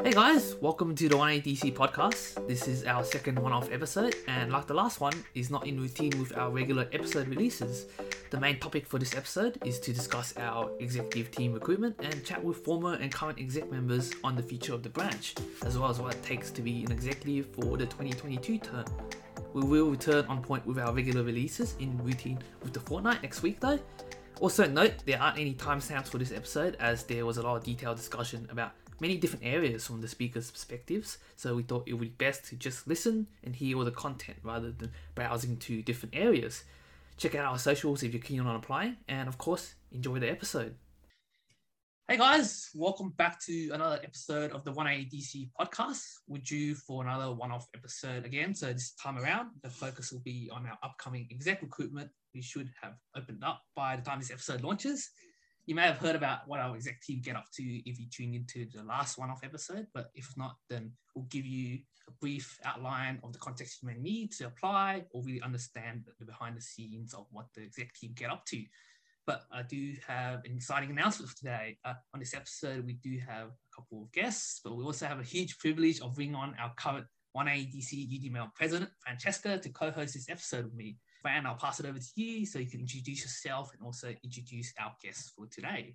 Hey guys, welcome to the 180DC podcast. This is our second one off episode, and like the last one, is not in routine with our regular episode releases. The main topic for this episode is to discuss our executive team recruitment and chat with former and current exec members on the future of the branch, as well as what it takes to be an executive for the 2022 term. We will return on point with our regular releases in routine with the fortnight next week though. Also note there aren't any timestamps for this episode as there was a lot of detailed discussion about many different areas from the speaker's perspectives, so we thought it would be best to just listen and hear all the content rather than browsing to different areas. Check out our socials if you're keen on applying, and of course, enjoy the episode. Hey guys, welcome back to another episode of the 180DC podcast. We're due for another one off episode again. So, this time around, the focus will be on our upcoming exec recruitment. We should have opened up by the time this episode launches you may have heard about what our exec team get up to if you tuned into the last one-off episode, but if not, then we'll give you a brief outline of the context you may need to apply or really understand the behind the scenes of what the exec team get up to. But I do have an exciting announcement for today. Uh, on this episode, we do have a couple of guests, but we also have a huge privilege of bringing on our current 180DC UDML president, Francesca, to co-host this episode with me. Fran, I'll pass it over to you so you can introduce yourself and also introduce our guests for today.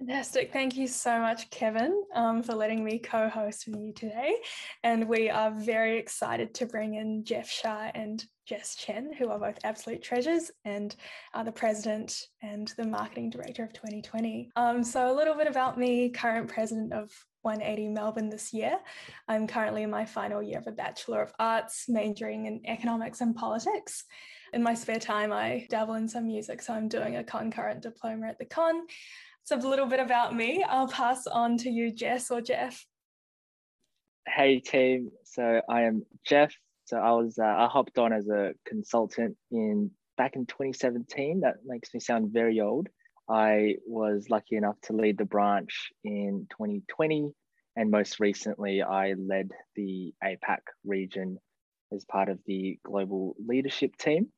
Fantastic. Thank you so much, Kevin, um, for letting me co host with you today. And we are very excited to bring in Jeff Shah and Jess Chen, who are both absolute treasures and are the president and the marketing director of 2020. Um, so, a little bit about me, current president of 180 Melbourne this year. I'm currently in my final year of a Bachelor of Arts, majoring in economics and politics. In my spare time, I dabble in some music, so I'm doing a concurrent diploma at the con. So, a little bit about me. I'll pass on to you, Jess or Jeff. Hey, team. So, I am Jeff. So, I was uh, I hopped on as a consultant in back in 2017. That makes me sound very old. I was lucky enough to lead the branch in 2020. And most recently, I led the APAC region as part of the global leadership team.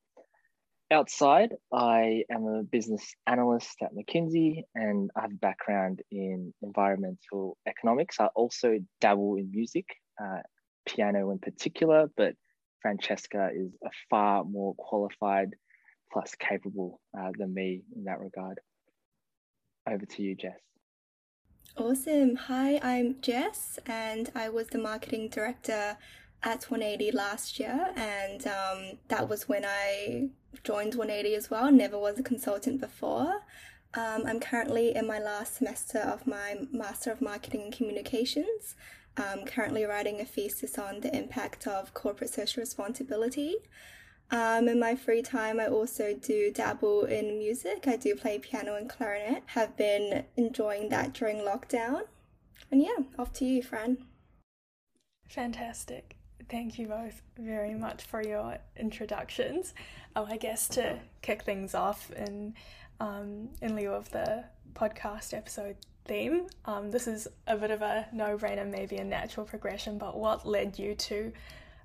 Outside, I am a business analyst at McKinsey and I have a background in environmental economics. I also dabble in music, uh, piano in particular, but Francesca is a far more qualified plus capable uh, than me in that regard. Over to you, Jess. Awesome. Hi, I'm Jess, and I was the marketing director at 180 last year, and um, that was when I joined 180 as well. Never was a consultant before. Um, I'm currently in my last semester of my Master of Marketing and Communications. I'm currently writing a thesis on the impact of corporate social responsibility. Um, in my free time, I also do dabble in music. I do play piano and clarinet. Have been enjoying that during lockdown. And yeah, off to you, Fran. Fantastic. Thank you both very much for your introductions. Oh, I guess to kick things off in um, in lieu of the podcast episode theme, um, this is a bit of a no-brainer, maybe a natural progression. But what led you to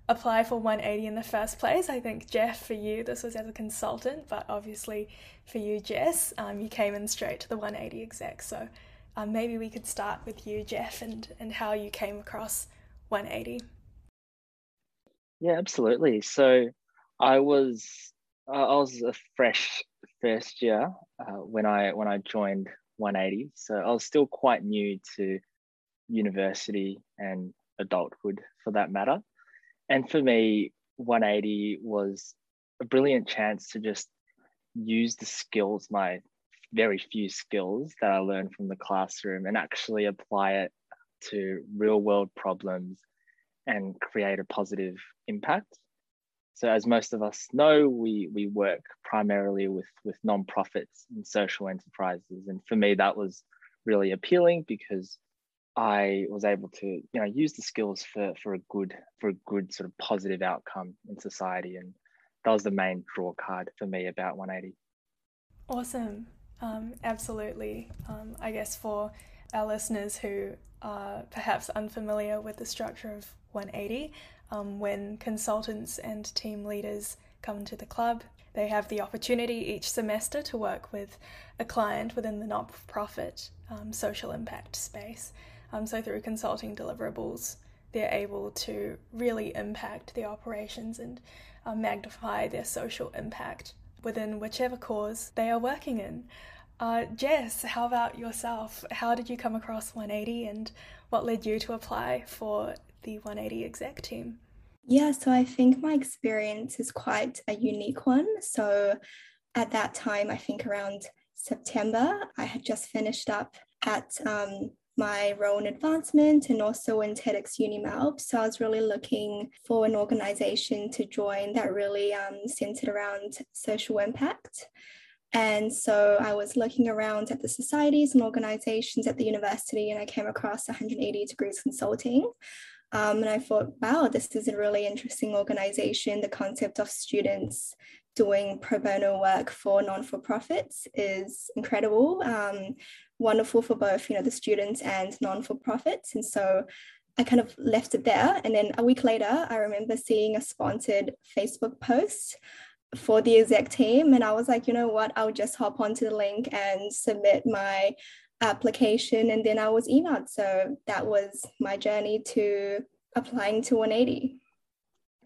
apply for 180 in the first place. I think, Jeff, for you, this was as a consultant, but obviously for you, Jess, um, you came in straight to the 180 exec. So um, maybe we could start with you, Jeff, and, and how you came across 180. Yeah, absolutely. So I was uh, I was a fresh first year uh, when I when I joined 180. So I was still quite new to university and adulthood for that matter. And for me, 180 was a brilliant chance to just use the skills, my very few skills that I learned from the classroom, and actually apply it to real world problems and create a positive impact. So, as most of us know, we, we work primarily with, with nonprofits and social enterprises. And for me, that was really appealing because I was able to, you know, use the skills for for a good for a good sort of positive outcome in society, and that was the main draw card for me about 180. Awesome, um, absolutely. Um, I guess for our listeners who are perhaps unfamiliar with the structure of 180, um, when consultants and team leaders come to the club, they have the opportunity each semester to work with a client within the not-for-profit um, social impact space. Um, so through consulting deliverables, they're able to really impact their operations and uh, magnify their social impact within whichever cause they are working in. Uh, Jess, how about yourself? How did you come across 180 and what led you to apply for the 180 exec team? Yeah, so I think my experience is quite a unique one. So at that time, I think around September, I had just finished up at um, my role in advancement and also in TEDx UniMelb. So I was really looking for an organization to join that really um, centered around social impact. And so I was looking around at the societies and organizations at the university, and I came across 180 Degrees Consulting. Um, and I thought, wow, this is a really interesting organization. The concept of students doing pro bono work for non-for-profits is incredible. Um, wonderful for both, you know, the students and non-for-profits. And so I kind of left it there. And then a week later, I remember seeing a sponsored Facebook post for the exec team. And I was like, you know what, I'll just hop onto the link and submit my application. And then I was emailed. So that was my journey to applying to 180.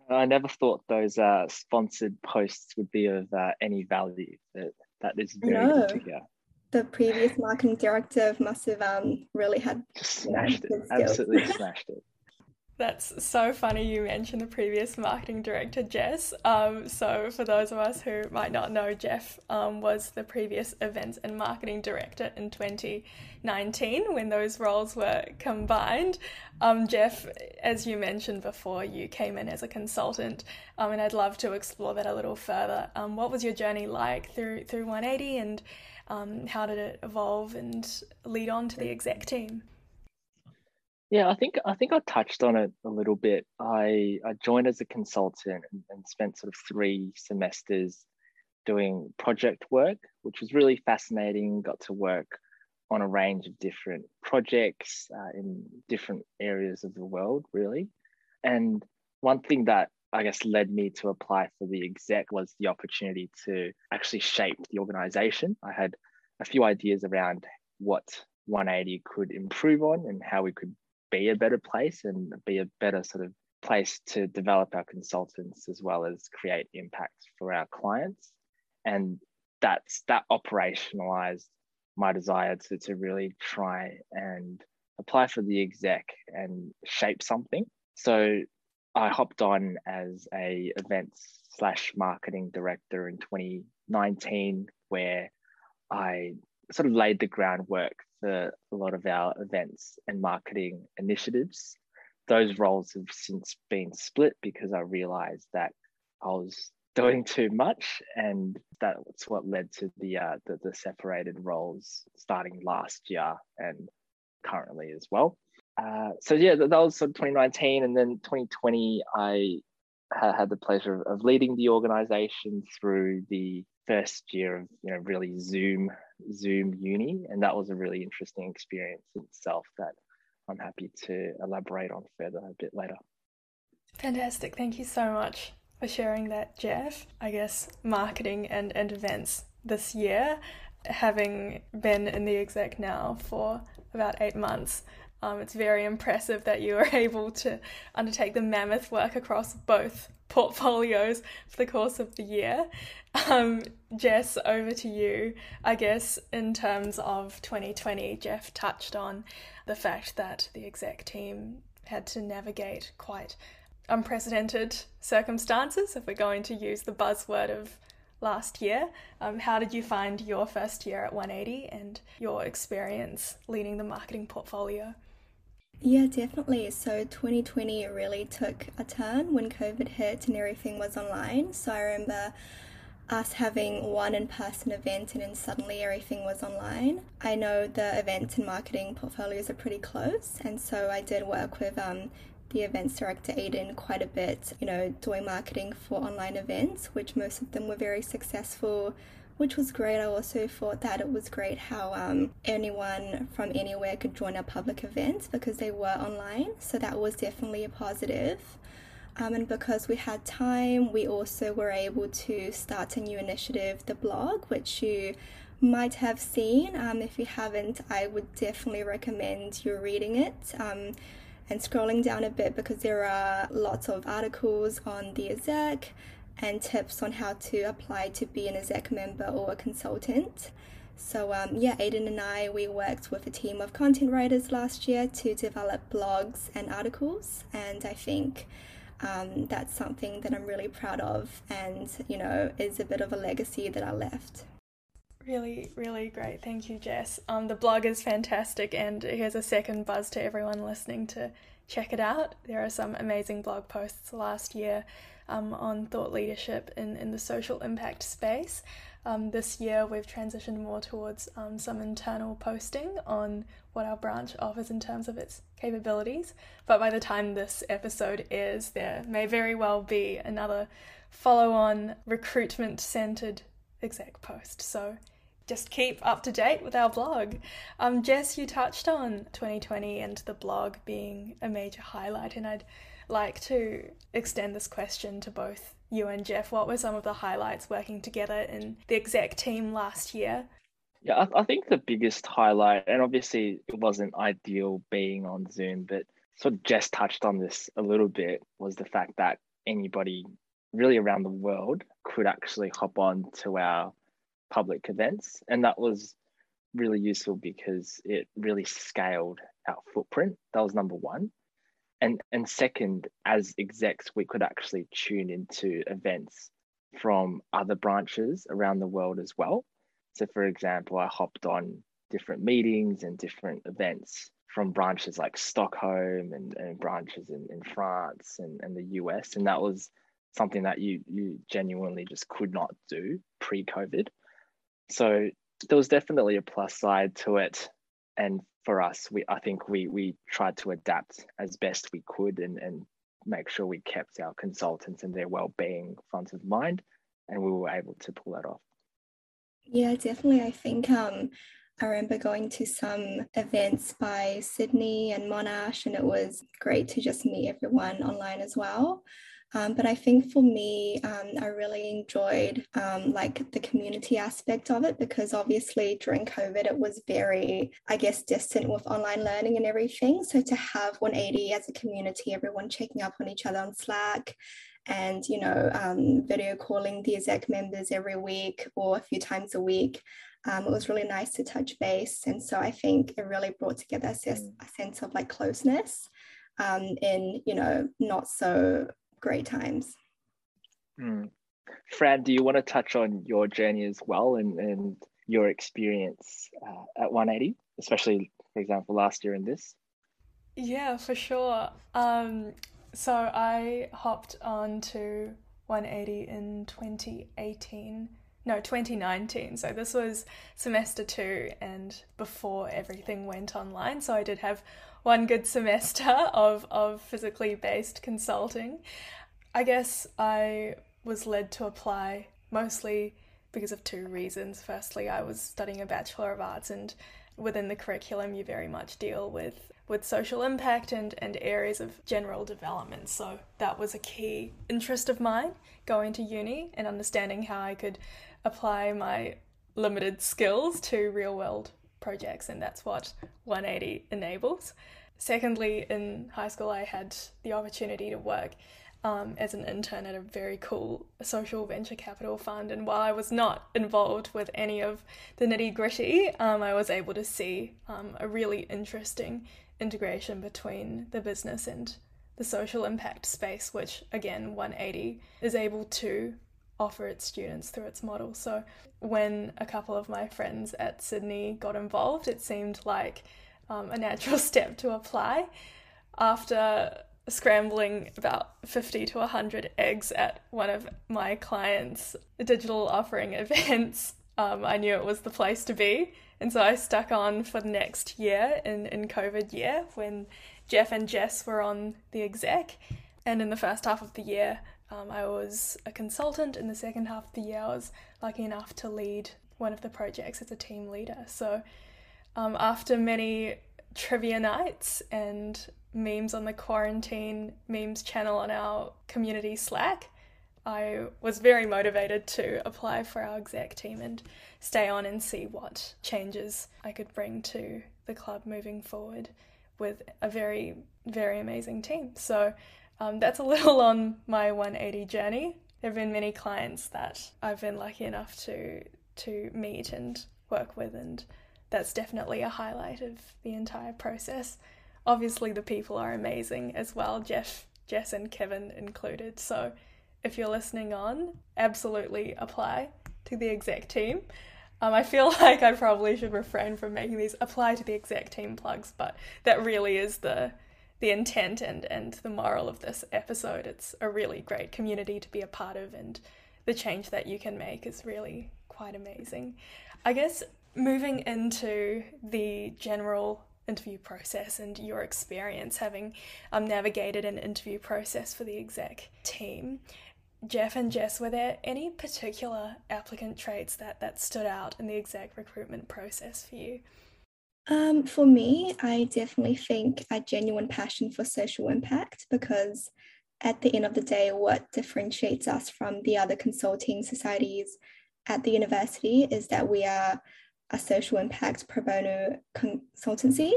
I never thought those uh, sponsored posts would be of uh, any value. That, that is very no. good to hear. The previous marketing director must have um, really had just smashed it. Absolutely smashed it. That's so funny you mentioned the previous marketing director, Jess. Um, so, for those of us who might not know, Jeff um, was the previous events and marketing director in 2019 when those roles were combined. Um, Jeff, as you mentioned before, you came in as a consultant, um, and I'd love to explore that a little further. Um, what was your journey like through, through 180 and um, how did it evolve and lead on to the exec team? Yeah, I think I think I touched on it a little bit. I, I joined as a consultant and, and spent sort of three semesters doing project work, which was really fascinating. Got to work on a range of different projects uh, in different areas of the world, really. And one thing that I guess led me to apply for the exec was the opportunity to actually shape the organization. I had a few ideas around what 180 could improve on and how we could be a better place and be a better sort of place to develop our consultants as well as create impact for our clients. And that's that operationalized my desire to, to really try and apply for the exec and shape something. So I hopped on as a events slash marketing director in 2019, where I sort of laid the groundwork for a lot of our events and marketing initiatives. Those roles have since been split because I realized that I was doing too much, and that's what led to the uh, the, the separated roles starting last year and currently as well. Uh, so yeah, that, that was sort of 2019, and then 2020, I had the pleasure of leading the organization through the first year of you know really Zoom Zoom uni, and that was a really interesting experience in itself that I'm happy to elaborate on further a bit later. Fantastic. Thank you so much for sharing that, Jeff. I guess marketing and, and events this year, having been in the exec now for about eight months, um, it's very impressive that you were able to undertake the mammoth work across both portfolios for the course of the year. Um, Jess, over to you. I guess in terms of 2020, Jeff touched on the fact that the exec team had to navigate quite unprecedented circumstances, if we're going to use the buzzword of last year. Um, how did you find your first year at 180 and your experience leading the marketing portfolio? Yeah, definitely. So 2020 really took a turn when COVID hit and everything was online. So I remember us having one in person event and then suddenly everything was online. I know the events and marketing portfolios are pretty close, and so I did work with um, the events director Aiden quite a bit, you know, doing marketing for online events, which most of them were very successful which was great. I also thought that it was great how um, anyone from anywhere could join our public events because they were online. So that was definitely a positive. Um, and because we had time, we also were able to start a new initiative, the blog, which you might have seen. Um, if you haven't, I would definitely recommend you reading it um, and scrolling down a bit because there are lots of articles on the exec and tips on how to apply to be an exec member or a consultant. So, um, yeah, Aiden and I, we worked with a team of content writers last year to develop blogs and articles, and I think um, that's something that I'm really proud of and, you know, is a bit of a legacy that I left. Really, really great. Thank you, Jess. Um, the blog is fantastic, and here's a second buzz to everyone listening to check it out. There are some amazing blog posts last year um, on thought leadership in, in the social impact space. Um, this year, we've transitioned more towards um, some internal posting on what our branch offers in terms of its capabilities. But by the time this episode airs, there may very well be another follow on recruitment centered exec post. So just keep up to date with our blog. Um, Jess, you touched on 2020 and the blog being a major highlight, and I'd like to extend this question to both you and Jeff. What were some of the highlights working together in the exec team last year? Yeah, I, I think the biggest highlight, and obviously it wasn't ideal being on Zoom, but sort of Jess touched on this a little bit, was the fact that anybody really around the world could actually hop on to our public events. And that was really useful because it really scaled our footprint. That was number one and and second as execs we could actually tune into events from other branches around the world as well. So for example i hopped on different meetings and different events from branches like stockholm and, and branches in, in france and, and the us and that was something that you you genuinely just could not do pre-covid. So there was definitely a plus side to it and for us, we I think we we tried to adapt as best we could and and make sure we kept our consultants and their well-being front of mind, and we were able to pull that off. Yeah, definitely. I think um, I remember going to some events by Sydney and Monash, and it was great to just meet everyone online as well. Um, but I think for me, um, I really enjoyed um, like the community aspect of it because obviously during COVID, it was very, I guess, distant with online learning and everything. So to have 180 as a community, everyone checking up on each other on Slack and, you know, um, video calling the exec members every week or a few times a week. Um, it was really nice to touch base. And so I think it really brought together a, sense, mm. a sense of like closeness um, in, you know, not so great times. Mm. Fran, do you want to touch on your journey as well and, and your experience uh, at 180, especially, for example, last year in this? Yeah, for sure. Um, so I hopped on to 180 in 2018. No, 2019. So this was semester two and before everything went online. So I did have one good semester of, of physically based consulting. I guess I was led to apply mostly because of two reasons. Firstly, I was studying a Bachelor of Arts, and within the curriculum, you very much deal with, with social impact and, and areas of general development. So that was a key interest of mine going to uni and understanding how I could apply my limited skills to real world projects, and that's what 180 enables. Secondly, in high school, I had the opportunity to work um, as an intern at a very cool social venture capital fund. And while I was not involved with any of the nitty gritty, um, I was able to see um, a really interesting integration between the business and the social impact space, which again, 180 is able to offer its students through its model. So when a couple of my friends at Sydney got involved, it seemed like um, a natural step to apply. After scrambling about 50 to 100 eggs at one of my clients' digital offering events, um, I knew it was the place to be. And so I stuck on for the next year in, in COVID year when Jeff and Jess were on the exec. And in the first half of the year, um, I was a consultant. In the second half of the year, I was lucky enough to lead one of the projects as a team leader. So, um, after many trivia nights and memes on the quarantine memes channel on our community Slack, I was very motivated to apply for our exec team and stay on and see what changes I could bring to the club moving forward with a very, very amazing team. So um, that's a little on my 180 journey. There have been many clients that I've been lucky enough to to meet and work with, and that's definitely a highlight of the entire process. Obviously, the people are amazing as well, Jeff, Jess, and Kevin included. So, if you're listening on, absolutely apply to the exec team. Um, I feel like I probably should refrain from making these apply to the exec team plugs, but that really is the the intent and and the moral of this episode. It's a really great community to be a part of, and the change that you can make is really quite amazing. I guess moving into the general interview process and your experience having um, navigated an interview process for the exec team. Jeff and Jess, were there any particular applicant traits that, that stood out in the exec recruitment process for you? Um, for me, I definitely think a genuine passion for social impact because at the end of the day, what differentiates us from the other consulting societies at the university is that we are a social impact pro bono consultancy.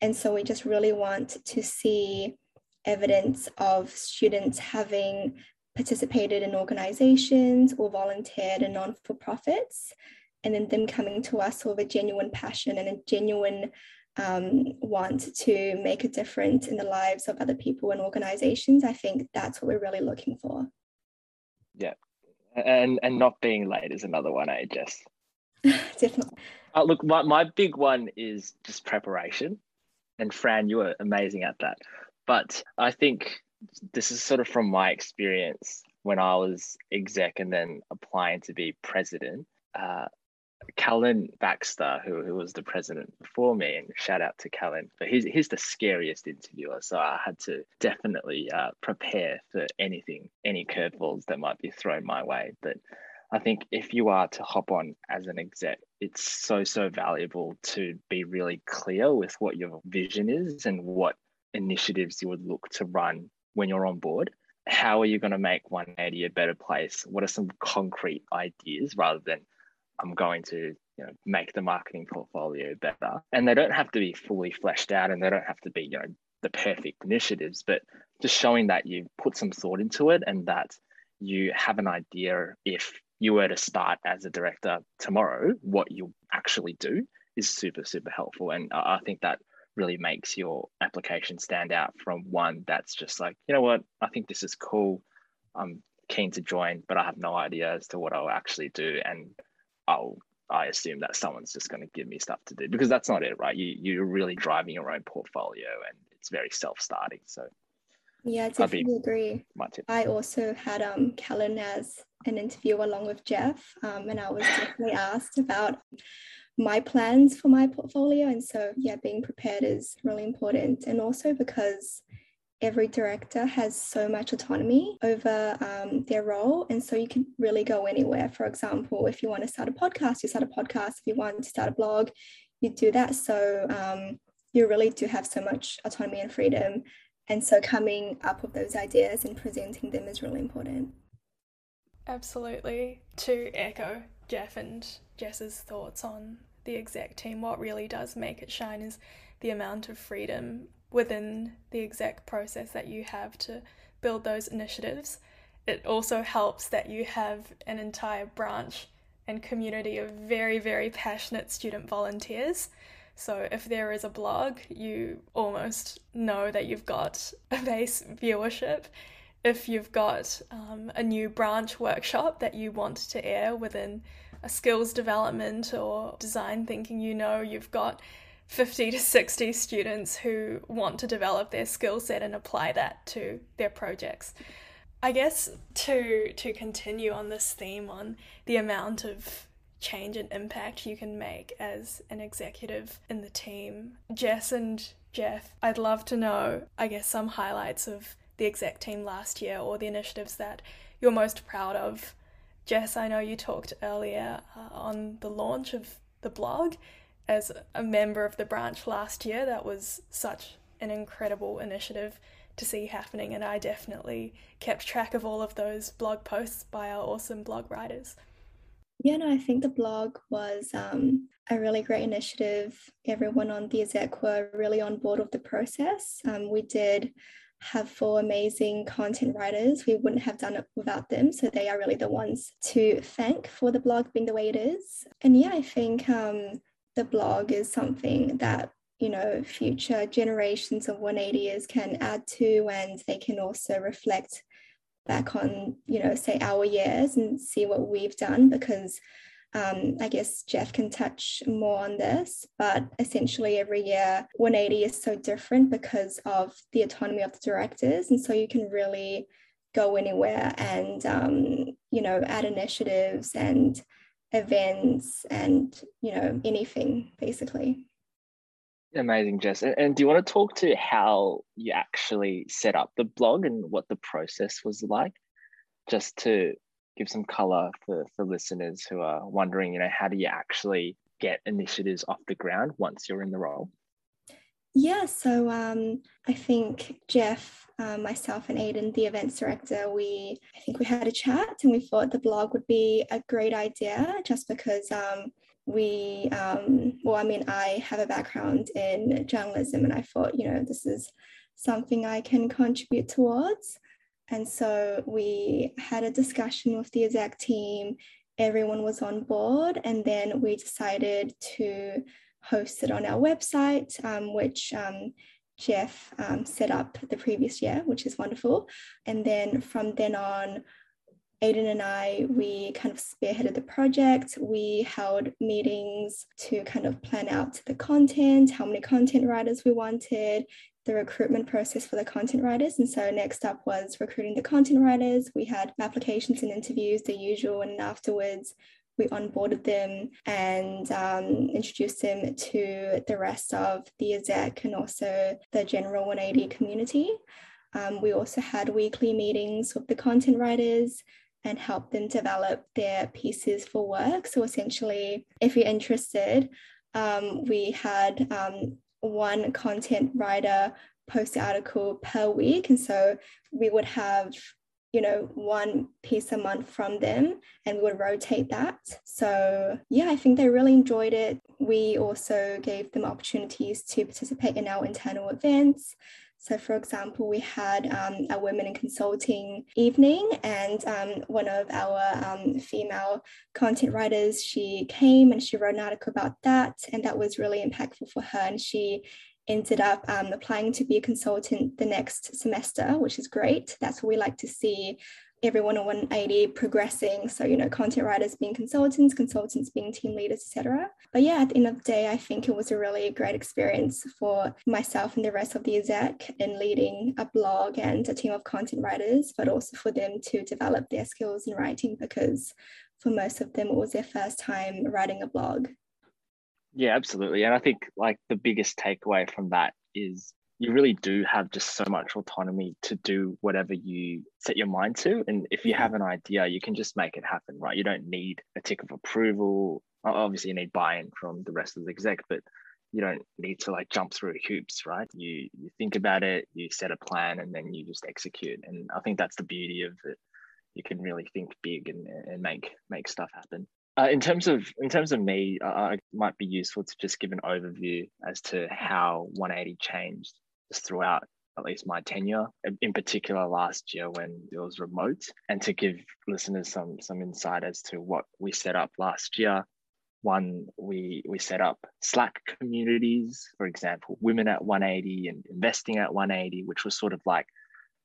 And so we just really want to see evidence of students having participated in organizations or volunteered in non for profits, and then them coming to us with a genuine passion and a genuine um, want to make a difference in the lives of other people and organizations. I think that's what we're really looking for. Yeah. And and not being late is another one, I eh, Jess? Definitely. Uh, look, my, my big one is just preparation. And Fran, you were amazing at that. But I think this is sort of from my experience when I was exec and then applying to be president. Uh, Callan Baxter, who, who was the president before me, and shout out to Callan, but he's, he's the scariest interviewer. So I had to definitely uh, prepare for anything, any curveballs that might be thrown my way. But I think if you are to hop on as an exec, it's so, so valuable to be really clear with what your vision is and what initiatives you would look to run when you're on board. How are you going to make 180 a better place? What are some concrete ideas rather than I'm going to you know make the marketing portfolio better? And they don't have to be fully fleshed out and they don't have to be, you know, the perfect initiatives, but just showing that you put some thought into it and that you have an idea if you were to start as a director tomorrow, what you actually do is super, super helpful. And I think that really makes your application stand out from one that's just like, you know what, I think this is cool. I'm keen to join, but I have no idea as to what I'll actually do. And I'll I assume that someone's just going to give me stuff to do because that's not it, right? You you're really driving your own portfolio and it's very self-starting. So yeah, I definitely agree. I also had um Callan as an interview along with Jeff, um, and I was definitely asked about my plans for my portfolio. And so, yeah, being prepared is really important. And also because every director has so much autonomy over um, their role. And so you can really go anywhere. For example, if you want to start a podcast, you start a podcast. If you want to start a blog, you do that. So um, you really do have so much autonomy and freedom. And so coming up with those ideas and presenting them is really important. Absolutely. To echo Jeff and Jess's thoughts on the exec team, what really does make it shine is the amount of freedom within the exec process that you have to build those initiatives. It also helps that you have an entire branch and community of very, very passionate student volunteers so if there is a blog, you almost know that you've got a base viewership. If you've got um, a new branch workshop that you want to air within a skills development or design thinking, you know you've got 50 to 60 students who want to develop their skill set and apply that to their projects. I guess to to continue on this theme on the amount of change and impact you can make as an executive in the team. Jess and Jeff, I'd love to know, I guess, some highlights of the exec team last year or the initiatives that you're most proud of. Jess, I know you talked earlier uh, on the launch of the blog as a member of the branch last year. That was such an incredible initiative to see happening. And I definitely kept track of all of those blog posts by our awesome blog writers. Yeah, no, I think the blog was um, a really great initiative. Everyone on the exec were really on board with the process. Um, we did have four amazing content writers. We wouldn't have done it without them. So they are really the ones to thank for the blog being the way it is. And yeah, I think um, the blog is something that you know future generations of 180ers can add to and they can also reflect back on you know say our years and see what we've done because um, I guess Jeff can touch more on this, but essentially every year 180 is so different because of the autonomy of the directors. And so you can really go anywhere and, um, you know, add initiatives and events and, you know, anything basically. Amazing, Jess. And, and do you want to talk to how you actually set up the blog and what the process was like? Just to give some color for, for listeners who are wondering, you know, how do you actually get initiatives off the ground once you're in the role? Yeah, so um, I think Jeff, uh, myself, and Aiden, the events director, we I think we had a chat and we thought the blog would be a great idea just because um, we, um, well, I mean, I have a background in journalism and I thought, you know, this is something I can contribute towards. And so we had a discussion with the exec team. Everyone was on board. And then we decided to host it on our website, um, which um, Jeff um, set up the previous year, which is wonderful. And then from then on, Aiden and I, we kind of spearheaded the project. We held meetings to kind of plan out the content, how many content writers we wanted, the recruitment process for the content writers. And so next up was recruiting the content writers. We had applications and interviews, the usual, and afterwards we onboarded them and um, introduced them to the rest of the exec and also the general 180 community. Um, we also had weekly meetings with the content writers and helped them develop their pieces for work. So essentially, if you're interested, um, we had um, one content writer post article per week. And so we would have, you know, one piece a month from them and we would rotate that. So yeah, I think they really enjoyed it. We also gave them opportunities to participate in our internal events. So, for example, we had um, a women in consulting evening, and um, one of our um, female content writers, she came and she wrote an article about that, and that was really impactful for her. And she ended up um, applying to be a consultant the next semester, which is great. That's what we like to see everyone on 180 progressing. So, you know, content writers being consultants, consultants being team leaders, etc. But yeah, at the end of the day, I think it was a really great experience for myself and the rest of the exec in leading a blog and a team of content writers, but also for them to develop their skills in writing because for most of them, it was their first time writing a blog. Yeah, absolutely. And I think like the biggest takeaway from that is you really do have just so much autonomy to do whatever you set your mind to. And if you have an idea, you can just make it happen, right? You don't need a tick of approval. Obviously, you need buy-in from the rest of the exec, but you don't need to like jump through hoops, right? You you think about it, you set a plan, and then you just execute. And I think that's the beauty of it. You can really think big and, and make make stuff happen. Uh, in terms of in terms of me, uh, it might be useful to just give an overview as to how 180 changed throughout at least my tenure, in particular last year when it was remote, and to give listeners some some insight as to what we set up last year. One, we we set up Slack communities, for example, women at 180 and investing at 180, which was sort of like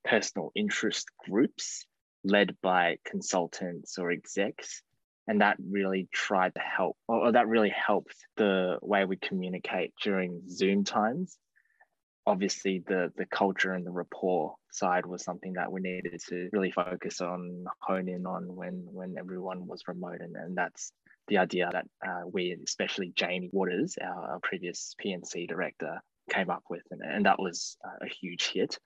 personal interest groups led by consultants or execs. And that really tried to help, or that really helped the way we communicate during Zoom times. Obviously the the culture and the rapport side was something that we needed to really focus on hone in on when when everyone was remote and, and that's the idea that uh, we especially jamie waters our, our, previous pnc director came up with and, and that was a huge hit.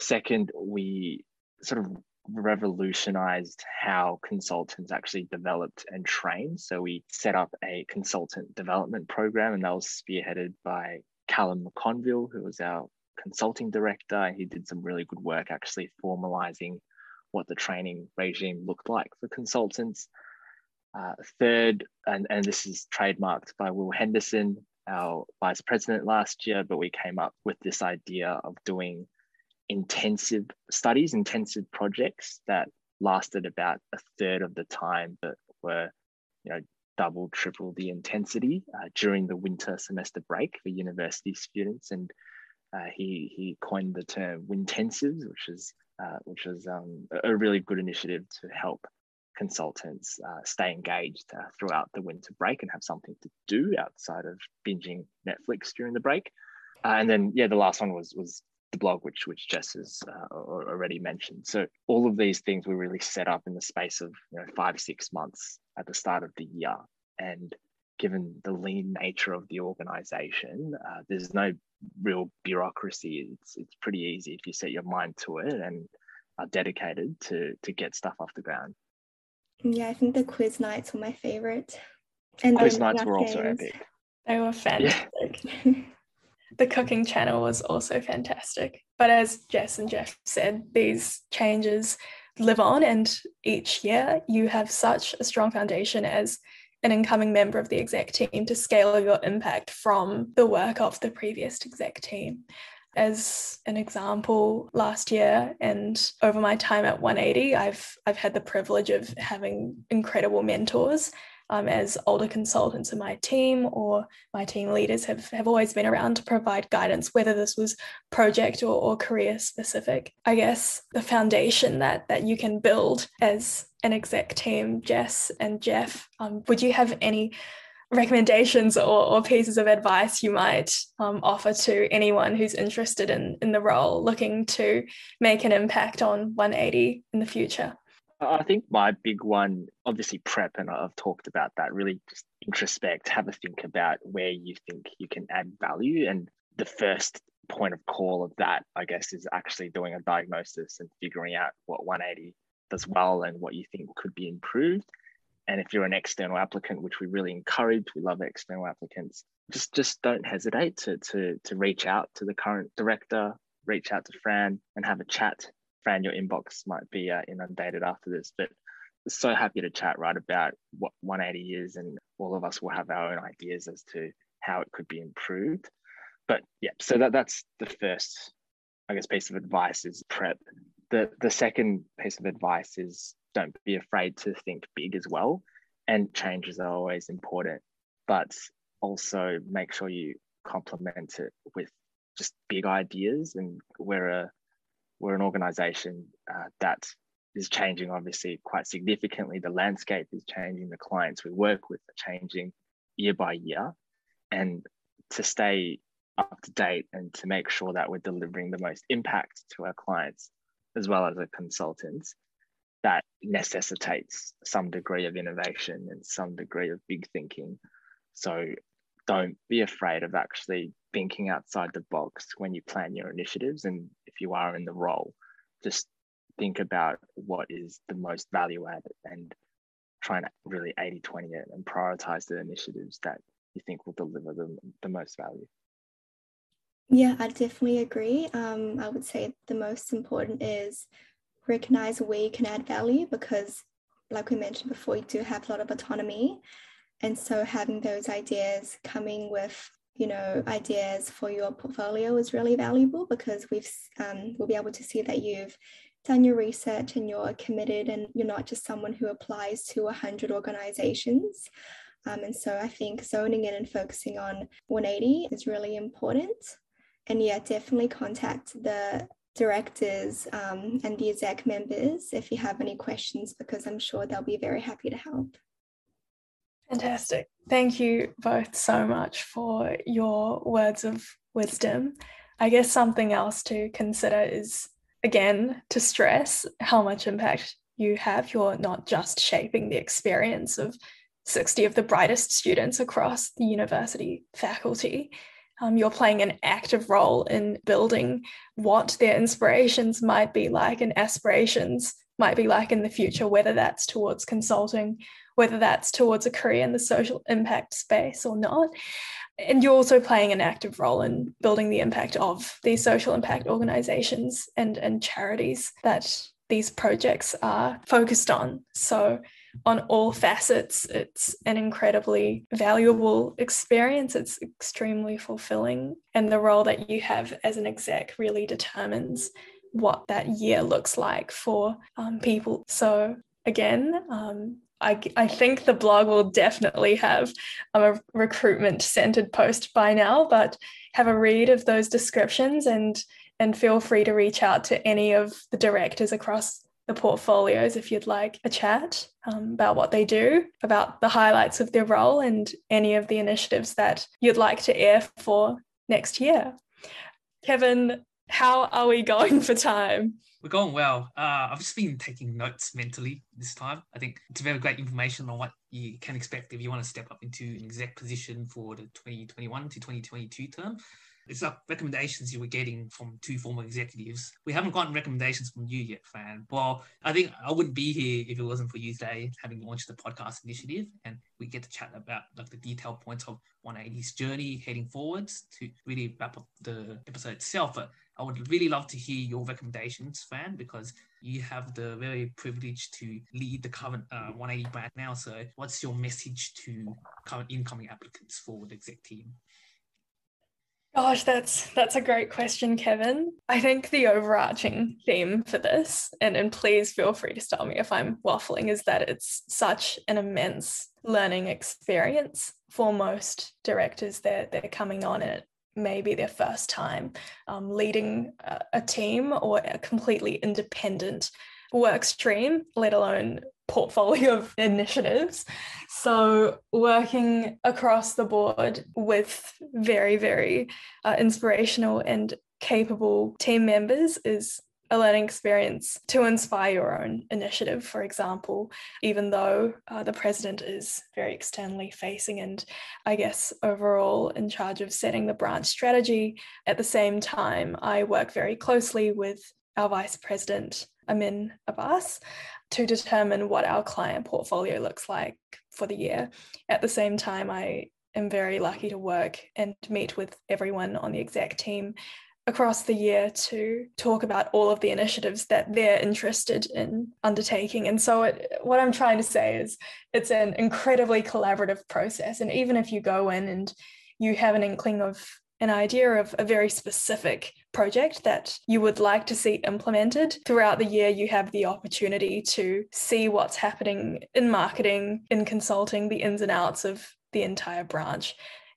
Second we sort of revolutionized how consultants actually developed and trained so we set up a consultant development program and that was spearheaded by Callum McConville, who was our consulting director. He did some really good work actually formalizing what the training regime looked like for consultants. Uh, third, and, and this is trademarked by Will Henderson, our vice president last year, but we came up with this idea of doing intensive studies, intensive projects that lasted about a third of the time, but were, you know, double, triple the intensity uh, during the winter semester break for university students. And uh, he he coined the term "wintensives," which is uh, which is um, a really good initiative to help consultants uh, stay engaged uh, throughout the winter break and have something to do outside of binging Netflix during the break. Uh, and then, yeah, the last one was was the blog, which which Jess has uh, already mentioned. So all of these things were really set up in the space of you know, five six months at the start of the year, and given the lean nature of the organization, uh, there's no real bureaucracy. It's it's pretty easy if you set your mind to it and are dedicated to to get stuff off the ground. Yeah, I think the quiz nights were my favorite. And quiz nights were also epic. They were fantastic. Yeah. the cooking channel was also fantastic. But as Jess and Jeff said, these changes live on, and each year you have such a strong foundation as an incoming member of the exec team to scale your impact from the work of the previous exec team as an example last year and over my time at 180 i've i've had the privilege of having incredible mentors um, as older consultants in my team or my team leaders have, have always been around to provide guidance, whether this was project or, or career specific. I guess the foundation that that you can build as an exec team, Jess and Jeff, um, would you have any recommendations or, or, pieces of advice you might um, offer to anyone who's interested in, in the role, looking to make an impact on 180 in the future? I think my big one, obviously, prep, and I've talked about that. Really, just introspect, have a think about where you think you can add value. And the first point of call of that, I guess, is actually doing a diagnosis and figuring out what 180 does well and what you think could be improved and if you're an external applicant, which we really encourage, we love external applicants, just just don't hesitate to to to reach out to the current director, reach out to Fran and have a chat. Fran, your inbox might be uh, inundated after this, but so happy to chat right about what 180 is, and all of us will have our own ideas as to how it could be improved. But yeah, so that that's the first, I guess, piece of advice is prep. The the second piece of advice is don't be afraid to think big as well. And changes are always important, but also make sure you complement it with just big ideas. And we're a we're an organization uh, that is changing obviously quite significantly. The landscape is changing. The clients we work with are changing year by year, and to stay up to date and to make sure that we're delivering the most impact to our clients as well as our consultants that necessitates some degree of innovation and some degree of big thinking. So don't be afraid of actually thinking outside the box when you plan your initiatives. And if you are in the role, just think about what is the most value added and try and really 80 20 it and prioritize the initiatives that you think will deliver them the most value. Yeah, I definitely agree. Um, I would say the most important is recognize where you can add value because like we mentioned before you do have a lot of autonomy and so having those ideas coming with you know ideas for your portfolio is really valuable because we've um, we'll be able to see that you've done your research and you're committed and you're not just someone who applies to 100 organizations um, and so i think zoning in and focusing on 180 is really important and yeah definitely contact the directors um, and the exec members if you have any questions, because I'm sure they'll be very happy to help. Fantastic. Thank you both so much for your words of wisdom. I guess something else to consider is, again, to stress how much impact you have. You're not just shaping the experience of 60 of the brightest students across the university faculty, um, you're playing an active role in building what their inspirations might be like and aspirations might be like in the future, whether that's towards consulting, whether that's towards a career in the social impact space or not. and you're also playing an active role in building the impact of these social impact organizations and, and charities that these projects are focused on. So, on all facets, it's an incredibly valuable experience. It's extremely fulfilling. And the role that you have as an exec really determines what that year looks like for um, people. So, again, um, I, I think the blog will definitely have a recruitment centered post by now, but have a read of those descriptions and and feel free to reach out to any of the directors across the portfolios if you'd like a chat um, about what they do, about the highlights of their role, and any of the initiatives that you'd like to air for next year. Kevin, how are we going for time? We're going well. Uh, I've just been taking notes mentally this time. I think it's very great information on what you can expect if you want to step up into an exec position for the 2021 to 2022 term. It's like recommendations you were getting from two former executives. We haven't gotten recommendations from you yet, Fran. Well, I think I wouldn't be here if it wasn't for you today, having launched the podcast initiative, and we get to chat about like the detailed points of 180's journey heading forwards to really wrap up the episode itself. But I would really love to hear your recommendations, Fran, because you have the very privilege to lead the current uh, 180 brand now. So, what's your message to current incoming applicants for the exec team? Gosh, that's that's a great question, Kevin. I think the overarching theme for this, and, and please feel free to stop me if I'm waffling, is that it's such an immense learning experience for most directors that they're, coming on it may be their first time um, leading a, a team or a completely independent work stream, let alone portfolio of initiatives. So, working across the board with very, very uh, inspirational and capable team members is a learning experience to inspire your own initiative, for example, even though uh, the president is very externally facing and I guess overall in charge of setting the branch strategy. At the same time, I work very closely with our vice president, Amin Abbas, to determine what our client portfolio looks like for the year. At the same time, I am very lucky to work and meet with everyone on the exec team across the year to talk about all of the initiatives that they're interested in undertaking. And so, it, what I'm trying to say is it's an incredibly collaborative process. And even if you go in and you have an inkling of an idea of a very specific project that you would like to see implemented throughout the year you have the opportunity to see what's happening in marketing in consulting the ins and outs of the entire branch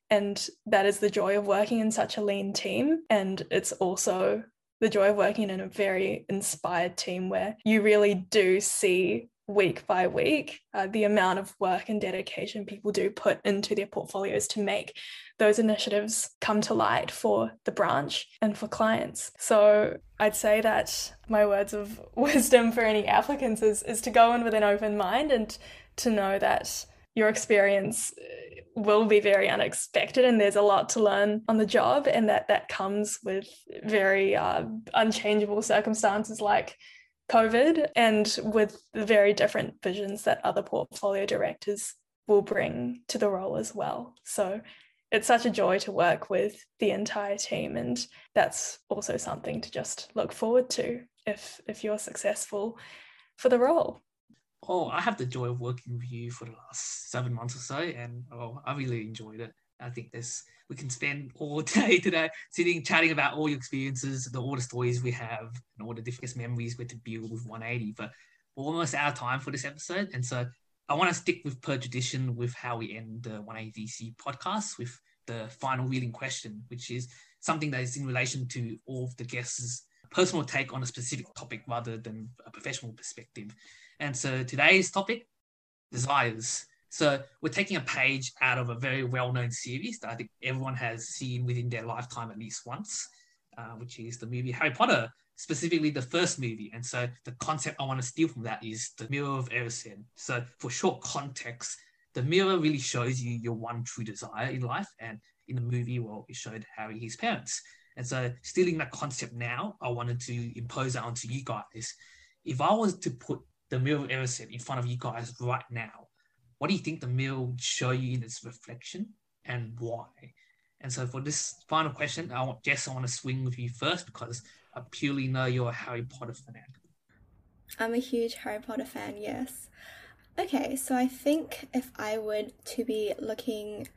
and that is the joy of working in such a lean team and it's also the joy of working in a very inspired team where you really do see week by week uh, the amount of work and dedication people do put into their portfolios to make those initiatives come to light for the branch and for clients. So I'd say that my words of wisdom for any applicants is, is to go in with an open mind and to know that your experience uh, will be very unexpected and there's a lot to learn on the job and that that comes with very uh, unchangeable circumstances like COVID and with the very different visions that other portfolio directors will bring to the role as well. So it's such a joy to work with the entire team and that's also something to just look forward to if if you're successful for the role. Oh, I have the joy of working with you for the last seven months or so, and oh, I really enjoyed it. I think this we can spend all day today sitting chatting about all your experiences, the all the stories we have, and all the different memories we have to build with 180. But we're almost out of time for this episode, and so I want to stick with per tradition with how we end the 180 DC podcast with the final reading question, which is something that is in relation to all of the guests' personal take on a specific topic rather than a professional perspective. And so today's topic, desires. So we're taking a page out of a very well-known series that I think everyone has seen within their lifetime at least once, uh, which is the movie Harry Potter, specifically the first movie. And so the concept I want to steal from that is the Mirror of Erised. So for short context, the mirror really shows you your one true desire in life. And in the movie, well, it showed Harry his parents. And so stealing that concept now, I wanted to impose that onto you guys. If I was to put the mirror of Erised in front of you guys right now, what do you think the mirror would show you in its reflection and why? And so for this final question, I want Jess, I want to swing with you first because I purely know you're a Harry Potter fan. I'm a huge Harry Potter fan, yes. Okay, so I think if I would to be looking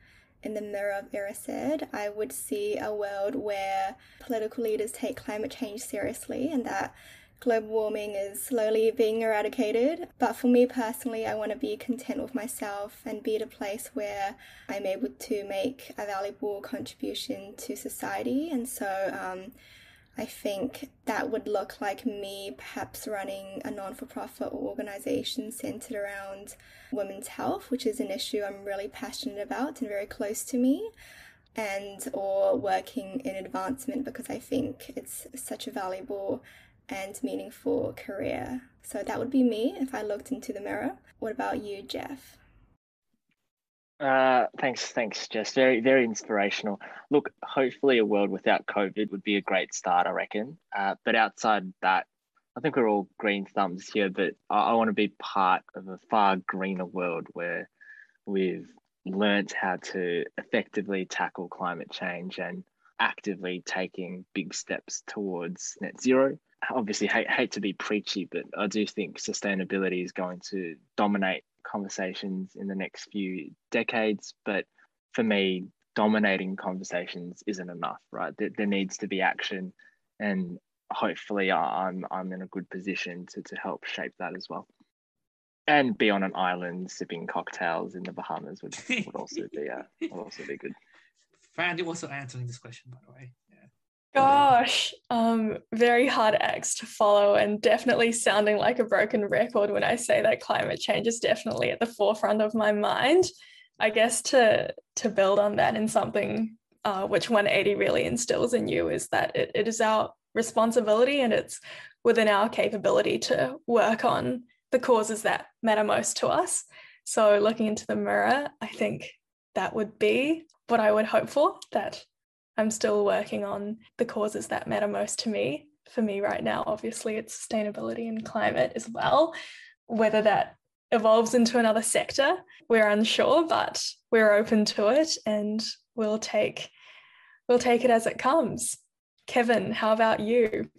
in the mirror of Erised, I would see a world where political leaders take climate change seriously and that global warming is slowly being eradicated. But for me personally, I want to be content with myself and be at a place where I'm able to make a valuable contribution to society. And so um, I think that would look like me perhaps running a non for profit organization centered around women's health, which is an issue I'm really passionate about and very close to me and or working in advancement because I think it's such a valuable and meaningful career. So that would be me if I looked into the mirror. What about you, Jeff? Uh, thanks, thanks, Jess. Very, very inspirational. Look, hopefully, a world without COVID would be a great start, I reckon. Uh, but outside that, I think we're all green thumbs here. But I, I want to be part of a far greener world where we've learnt how to effectively tackle climate change and actively taking big steps towards net zero obviously hate, hate to be preachy, but I do think sustainability is going to dominate conversations in the next few decades. But for me, dominating conversations isn't enough, right? There, there needs to be action, and hopefully, I'm I'm in a good position to to help shape that as well. And be on an island sipping cocktails in the Bahamas would, would also be uh, would also be good. You also answering this question, by the way. Gosh, um, very hard acts to follow, and definitely sounding like a broken record when I say that climate change is definitely at the forefront of my mind. I guess to to build on that in something uh, which 180 really instills in you is that it, it is our responsibility and it's within our capability to work on the causes that matter most to us. So looking into the mirror, I think that would be what I would hope for that I'm still working on the causes that matter most to me. For me right now, obviously, it's sustainability and climate as well. Whether that evolves into another sector, we're unsure, but we're open to it and we'll take we'll take it as it comes. Kevin, how about you?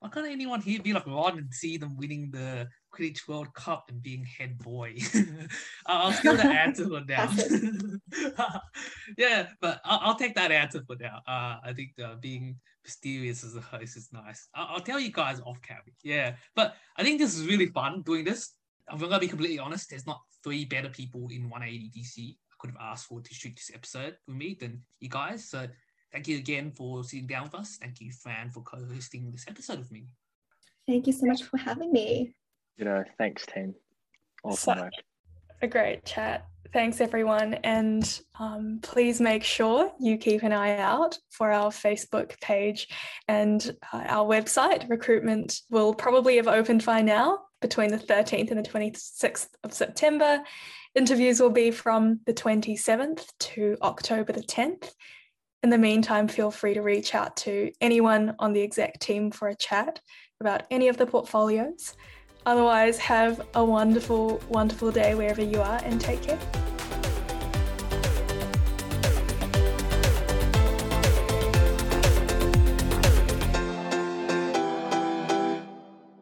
Why can't anyone here be like oh, Ron and see them winning the Quidditch World Cup and being head boy. I'll steal the answer for now. yeah, but I'll, I'll, take that answer for now. Uh, I think uh, being mysterious as a host is nice. I'll, I'll, tell you guys off camera. Yeah, but I think this is really fun doing this. I'm gonna be completely honest. There's not three better people in 180 DC I could have asked for to shoot this episode with me than you guys. So thank you again for sitting down with us. Thank you, Fran, for co-hosting this episode with me. Thank you so much for having me you know, thanks, team. Awesome work. A great chat. Thanks, everyone. And um, please make sure you keep an eye out for our Facebook page and uh, our website. Recruitment will probably have opened by now between the 13th and the 26th of September. Interviews will be from the 27th to October the 10th. In the meantime, feel free to reach out to anyone on the exec team for a chat about any of the portfolios. Otherwise, have a wonderful, wonderful day wherever you are and take care.